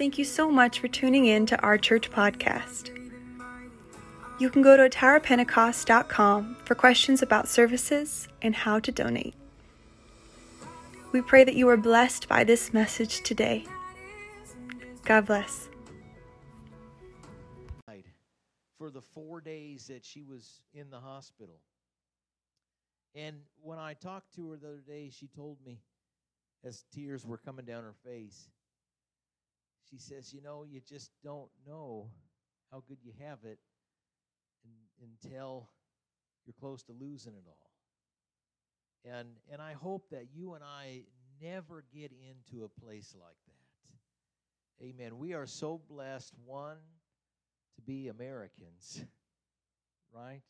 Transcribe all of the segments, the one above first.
Thank you so much for tuning in to our church podcast. You can go to atarapentecost.com for questions about services and how to donate. We pray that you are blessed by this message today. God bless. For the four days that she was in the hospital. And when I talked to her the other day, she told me, as tears were coming down her face, she says, You know, you just don't know how good you have it until you're close to losing it all. And, and I hope that you and I never get into a place like that. Amen. We are so blessed, one, to be Americans, right?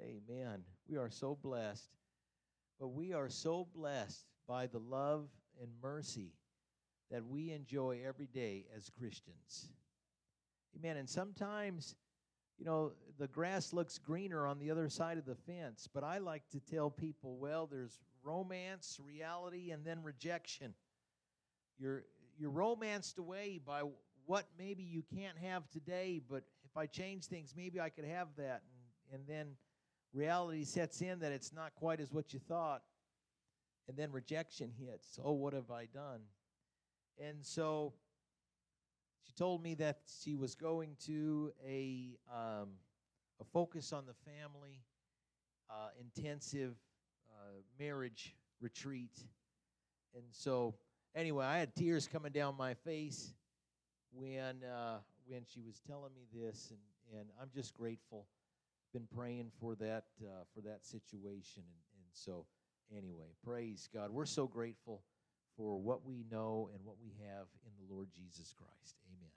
Amen. We are so blessed. But we are so blessed by the love and mercy that we enjoy every day as Christians. Amen. And sometimes, you know, the grass looks greener on the other side of the fence, but I like to tell people, well, there's romance, reality, and then rejection. You're you're romanced away by what maybe you can't have today, but if I change things, maybe I could have that. And, and then reality sets in that it's not quite as what you thought. And then rejection hits. Oh, what have I done? And so she told me that she was going to a, um, a focus on the family uh, intensive uh, marriage retreat. And so, anyway, I had tears coming down my face when uh, when she was telling me this, and, and I'm just grateful. Been praying for that uh, for that situation, and, and so anyway, praise God. We're so grateful for what we know and what we have in the Lord Jesus Christ. Amen.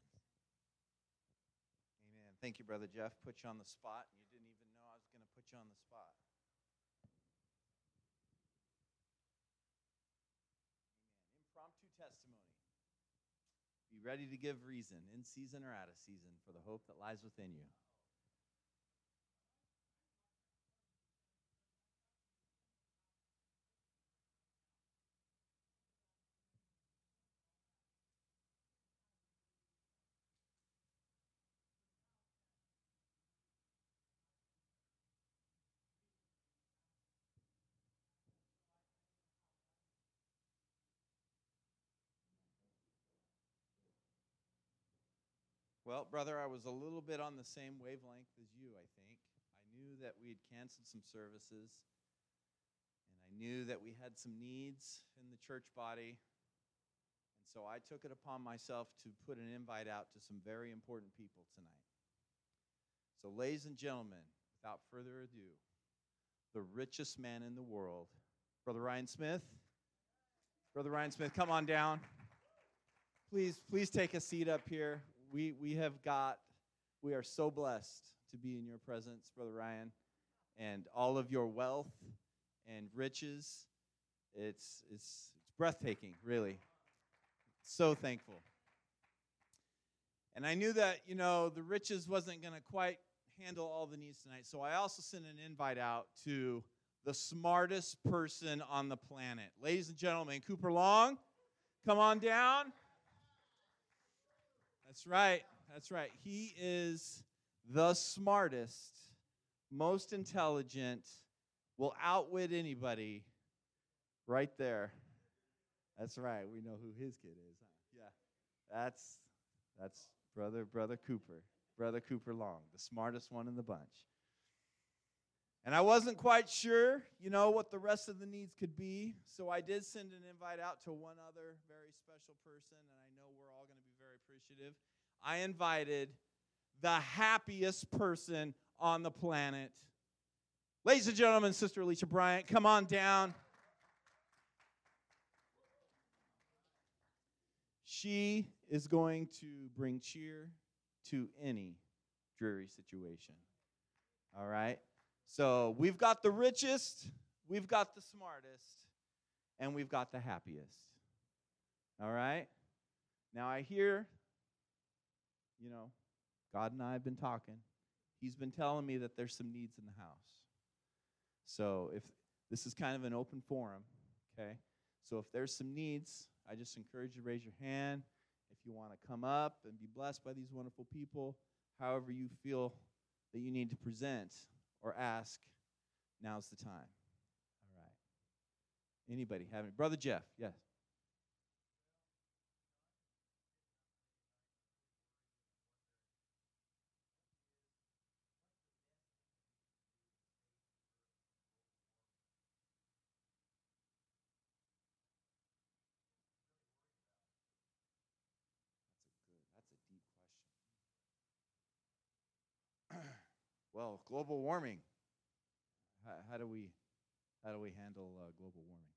Amen. Thank you, Brother Jeff. Put you on the spot. You didn't even know I was going to put you on the spot. Amen. Impromptu testimony. Be ready to give reason, in season or out of season, for the hope that lies within you. Well, brother, I was a little bit on the same wavelength as you, I think. I knew that we had canceled some services, and I knew that we had some needs in the church body. And so I took it upon myself to put an invite out to some very important people tonight. So, ladies and gentlemen, without further ado, the richest man in the world, Brother Ryan Smith. Brother Ryan Smith, come on down. Please, please take a seat up here we, we have got, we are so blessed to be in your presence, Brother Ryan, and all of your wealth and riches. It's, it's, it's breathtaking, really. So thankful. And I knew that, you know, the riches wasn't going to quite handle all the needs tonight. So I also sent an invite out to the smartest person on the planet. Ladies and gentlemen, Cooper Long, come on down. That's right. That's right. He is the smartest, most intelligent, will outwit anybody right there. That's right. We know who his kid is. Huh? Yeah. That's that's brother brother Cooper. Brother Cooper Long, the smartest one in the bunch. And I wasn't quite sure, you know, what the rest of the needs could be, so I did send an invite out to one other very special person and appreciative. I invited the happiest person on the planet. Ladies and gentlemen, Sister Alicia Bryant, come on down. She is going to bring cheer to any dreary situation. All right? So we've got the richest, we've got the smartest, and we've got the happiest. All right? Now I hear you know, God and I have been talking. He's been telling me that there's some needs in the house. So if this is kind of an open forum, okay? So if there's some needs, I just encourage you to raise your hand. If you want to come up and be blessed by these wonderful people, however you feel that you need to present or ask, now's the time. All right. Anybody have any? Brother Jeff, yes. That's a good, that's a deep question. Well, global warming. How, how do we how do we handle uh, global warming?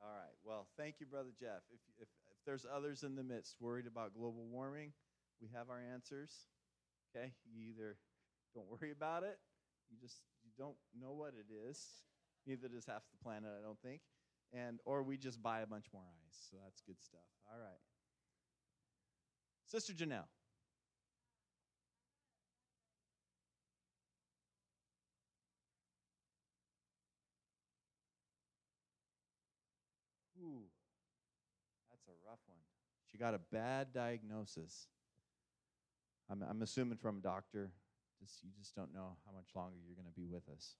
All right. Well, thank you, Brother Jeff. If, if, if there's others in the midst worried about global warming, we have our answers. Okay? You either don't worry about it, you just you don't know what it is. Neither does half the planet, I don't think. And or we just buy a bunch more ice. So that's good stuff. All right. Sister Janelle. Ooh, that's a rough one. She got a bad diagnosis. I'm, I'm assuming from a doctor. Just you just don't know how much longer you're going to be with us.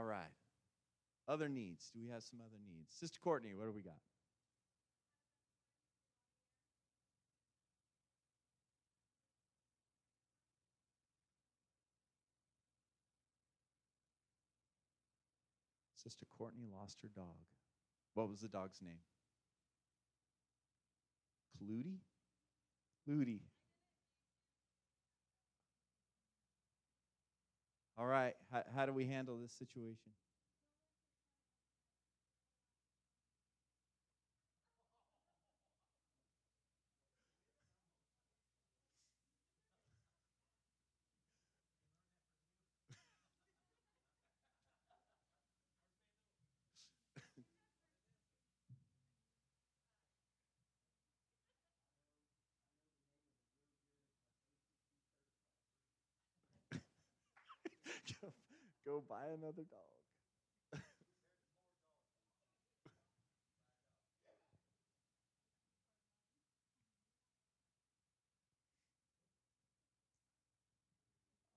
All right. Other needs. Do we have some other needs? Sister Courtney, what do we got? Sister Courtney lost her dog. What was the dog's name? Clutie? Clutie. All right. How, how do we handle this situation? Go, go buy another dog.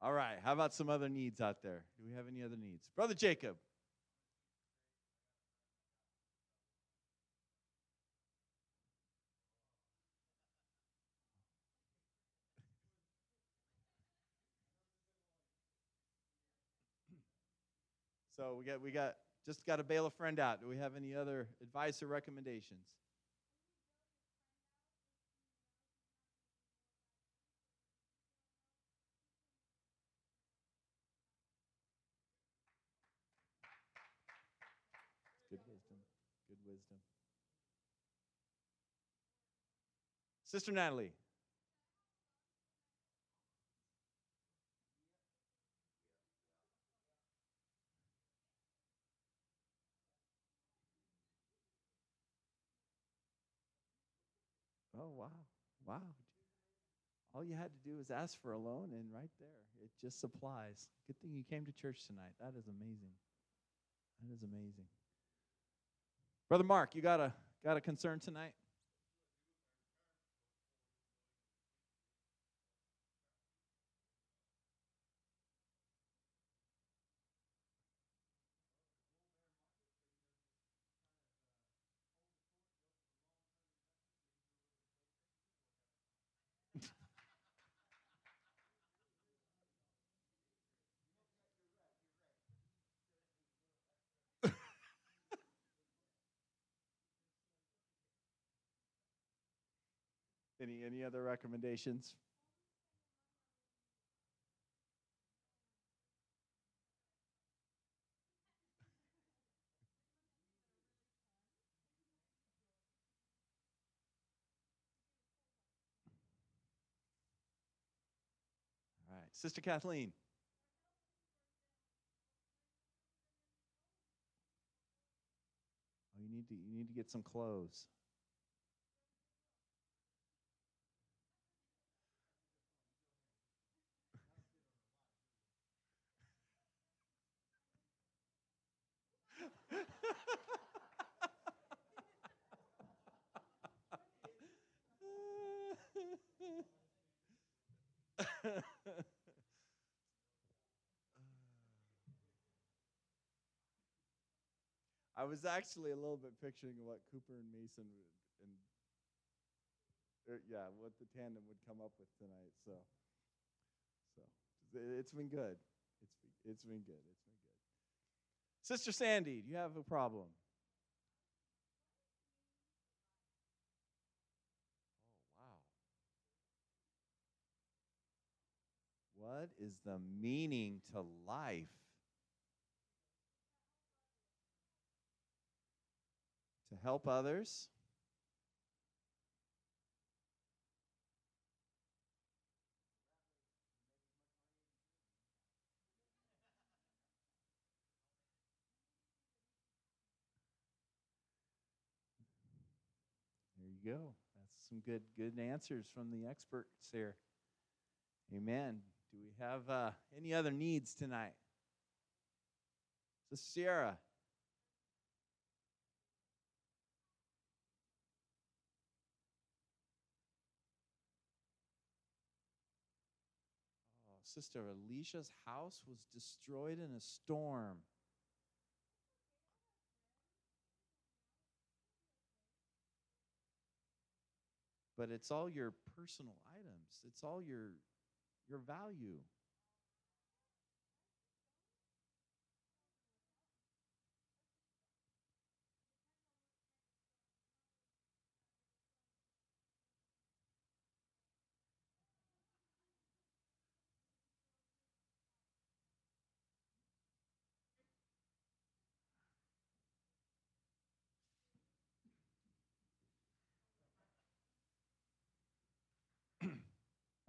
All right. How about some other needs out there? Do we have any other needs? Brother Jacob. So we got we got just got to bail a friend out. Do we have any other advice or recommendations? Good wisdom. Good wisdom. Sister Natalie. Oh, wow. Wow. All you had to do was ask for a loan, and right there, it just supplies. Good thing you came to church tonight. That is amazing. That is amazing. Brother Mark, you got a got a concern tonight? Any any other recommendations? All right, Sister Kathleen. Oh, you need to you need to get some clothes. I was actually a little bit picturing what Cooper and Mason would, and er, yeah, what the tandem would come up with tonight. So, so it's been good. It's been, it's been good. It's been good. Sister Sandy, do you have a problem? What is the meaning to life? To help others. There you go. That's some good good answers from the experts here. Amen. Do we have uh, any other needs tonight? Sister Sierra. Oh, Sister Alicia's house was destroyed in a storm. But it's all your personal items. It's all your your value.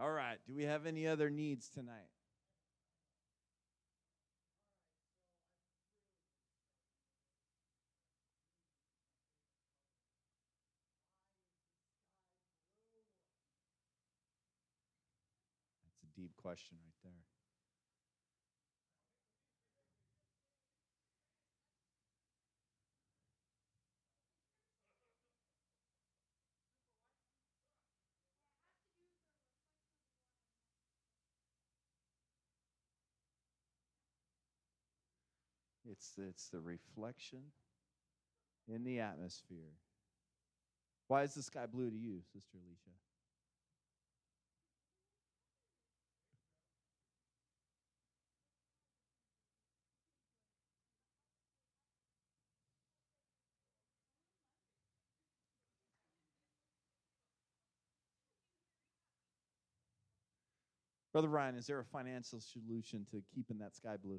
All right. Do we have any other needs tonight? That's a deep question right there. It's it's the reflection in the atmosphere. Why is the sky blue to you, Sister Alicia? Brother Ryan, is there a financial solution to keeping that sky blue?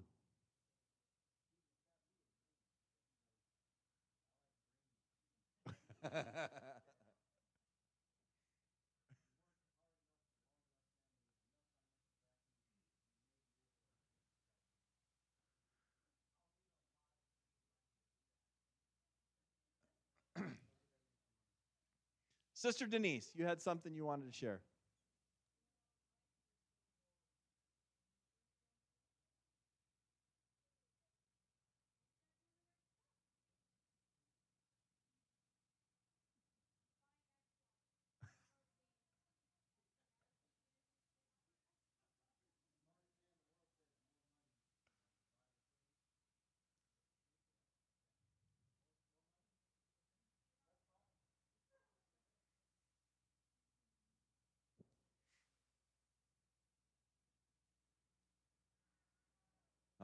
Sister Denise, you had something you wanted to share.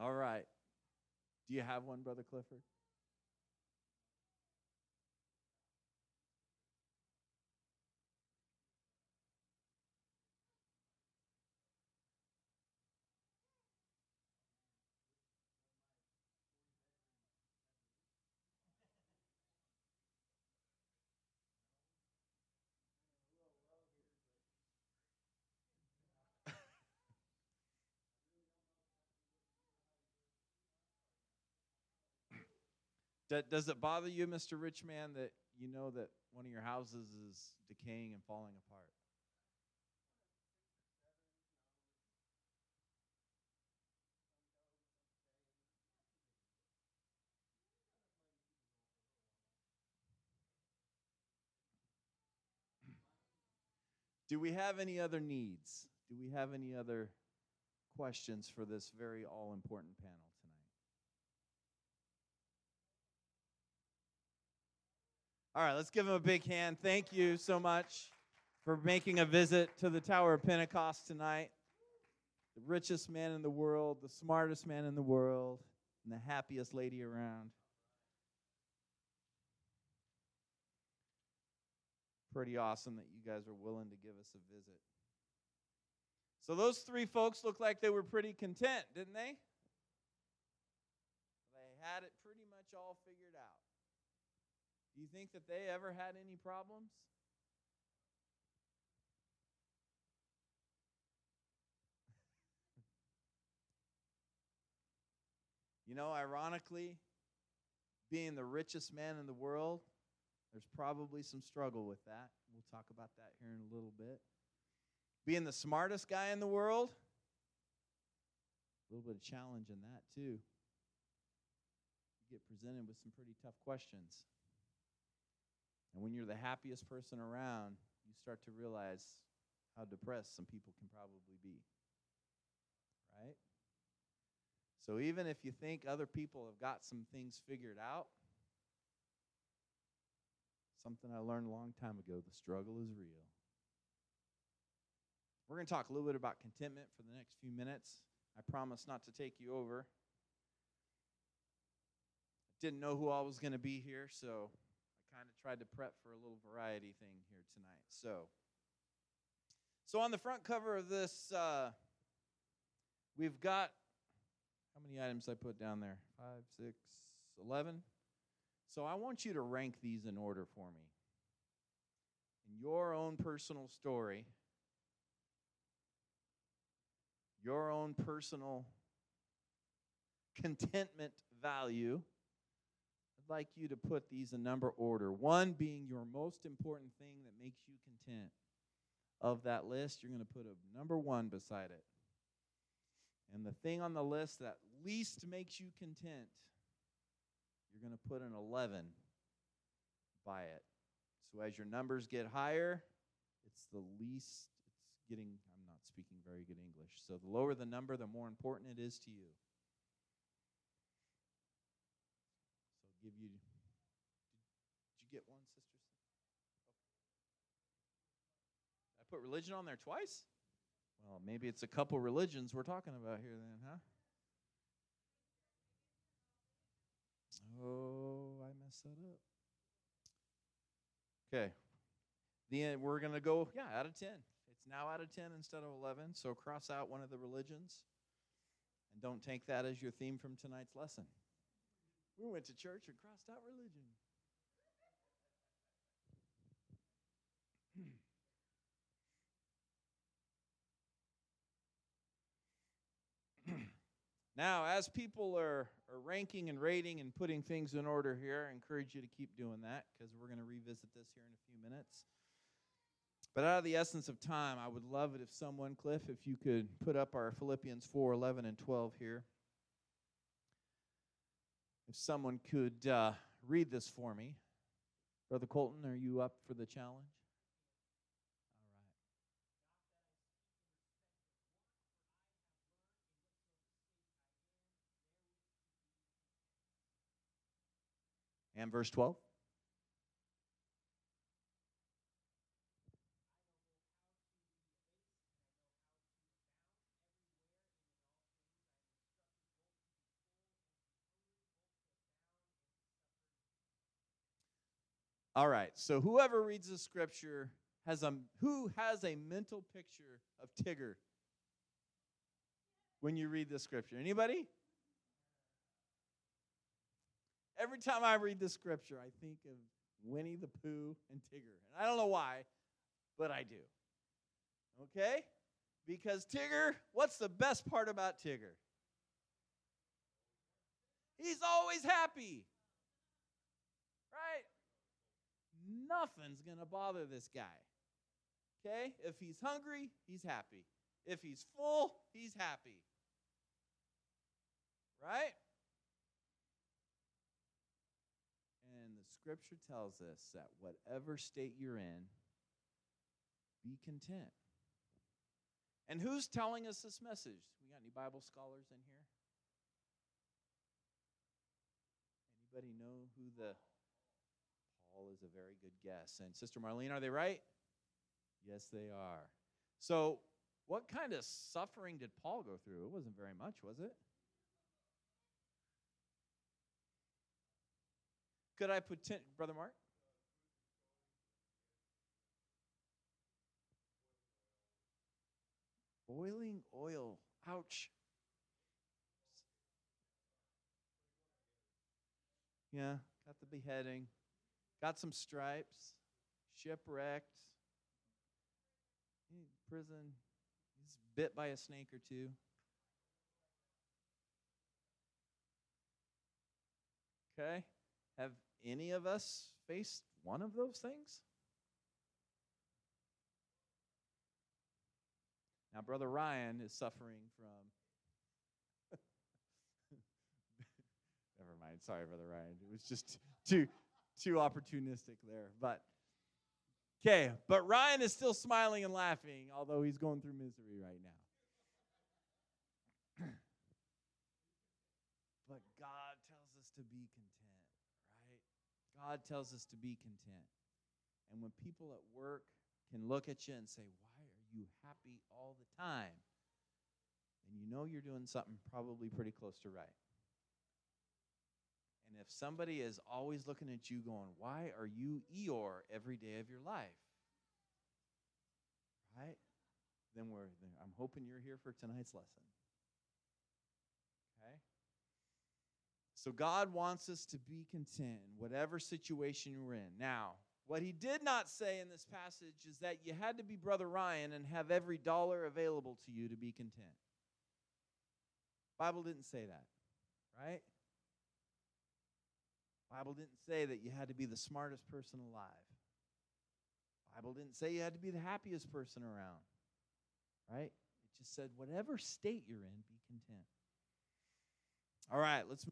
All right. Do you have one, Brother Clifford? Does it bother you, Mr. Rich Man, that you know that one of your houses is decaying and falling apart? Do we have any other needs? Do we have any other questions for this very all important panel All right, let's give him a big hand. Thank you so much for making a visit to the Tower of Pentecost tonight. The richest man in the world, the smartest man in the world, and the happiest lady around. Pretty awesome that you guys are willing to give us a visit. So, those three folks looked like they were pretty content, didn't they? They had it pretty much all figured out. Do you think that they ever had any problems? you know, ironically, being the richest man in the world, there's probably some struggle with that. We'll talk about that here in a little bit. Being the smartest guy in the world, a little bit of challenge in that too. You get presented with some pretty tough questions. And when you're the happiest person around, you start to realize how depressed some people can probably be. Right? So even if you think other people have got some things figured out, something I learned a long time ago the struggle is real. We're going to talk a little bit about contentment for the next few minutes. I promise not to take you over. Didn't know who all was going to be here, so I kind of tried to prep for a little variety thing here tonight. So, so on the front cover of this, uh, we've got how many items I put down there? Five, six, eleven. So I want you to rank these in order for me. In your own personal story, your own personal contentment value, like you to put these in number order. One being your most important thing that makes you content. Of that list, you're going to put a number one beside it. And the thing on the list that least makes you content, you're going to put an 11 by it. So as your numbers get higher, it's the least, it's getting, I'm not speaking very good English. So the lower the number, the more important it is to you. So I'll give you, did, did you get one, sisters? Okay. I put religion on there twice? Well, maybe it's a couple religions we're talking about here then, huh? Oh, I messed that up. Okay. The end, we're going to go, yeah, out of 10. It's now out of 10 instead of 11. So cross out one of the religions. And don't take that as your theme from tonight's lesson. We went to church and crossed out religion. Now, as people are, are ranking and rating and putting things in order here, I encourage you to keep doing that because we're going to revisit this here in a few minutes. But out of the essence of time, I would love it if someone, Cliff, if you could put up our Philippians 4 11 and 12 here. If someone could uh, read this for me. Brother Colton, are you up for the challenge? And verse 12. All right. So whoever reads the scripture has a who has a mental picture of Tigger when you read the scripture? Anybody? Every time I read the scripture, I think of Winnie the Pooh and Tigger. And I don't know why, but I do. Okay? Because Tigger, what's the best part about Tigger? He's always happy. Nothing's going to bother this guy. Okay? If he's hungry, he's happy. If he's full, he's happy. Right? And the scripture tells us that whatever state you're in, be content. And who's telling us this message? We got any Bible scholars in here? Anybody know who the Paul is a very good guess. And Sister Marlene, are they right? Yes, they are. So, what kind of suffering did Paul go through? It wasn't very much, was it? Could I put, ten, Brother Mark? Boiling oil. Ouch. Yeah, got the beheading, got some stripes, shipwrecked, prison. He's bit by a snake or two. Okay? Have any of us faced one of those things? Now, Brother Ryan is suffering from. Never mind. Sorry, Brother Ryan. It was just too too opportunistic there. But okay, but Ryan is still smiling and laughing, although he's going through misery right now. but God tells us to be content, right? God tells us to be content. And when people at work can look at you and say, Why are you happy all the time? And you know you're doing something probably pretty close to right. And if somebody is always looking at you going, Why are you Eeyore every day of your life? Right? Then we're I'm hoping you're here for tonight's lesson. Okay? So God wants us to be content in whatever situation we're in. Now, what he did not say in this passage is that you had to be Brother Ryan and have every dollar available to you to be content. Bible didn't say that, right? Bible didn't say that you had to be the smartest person alive. Bible didn't say you had to be the happiest person around. Right? It just said whatever state you're in, be content. All right, let's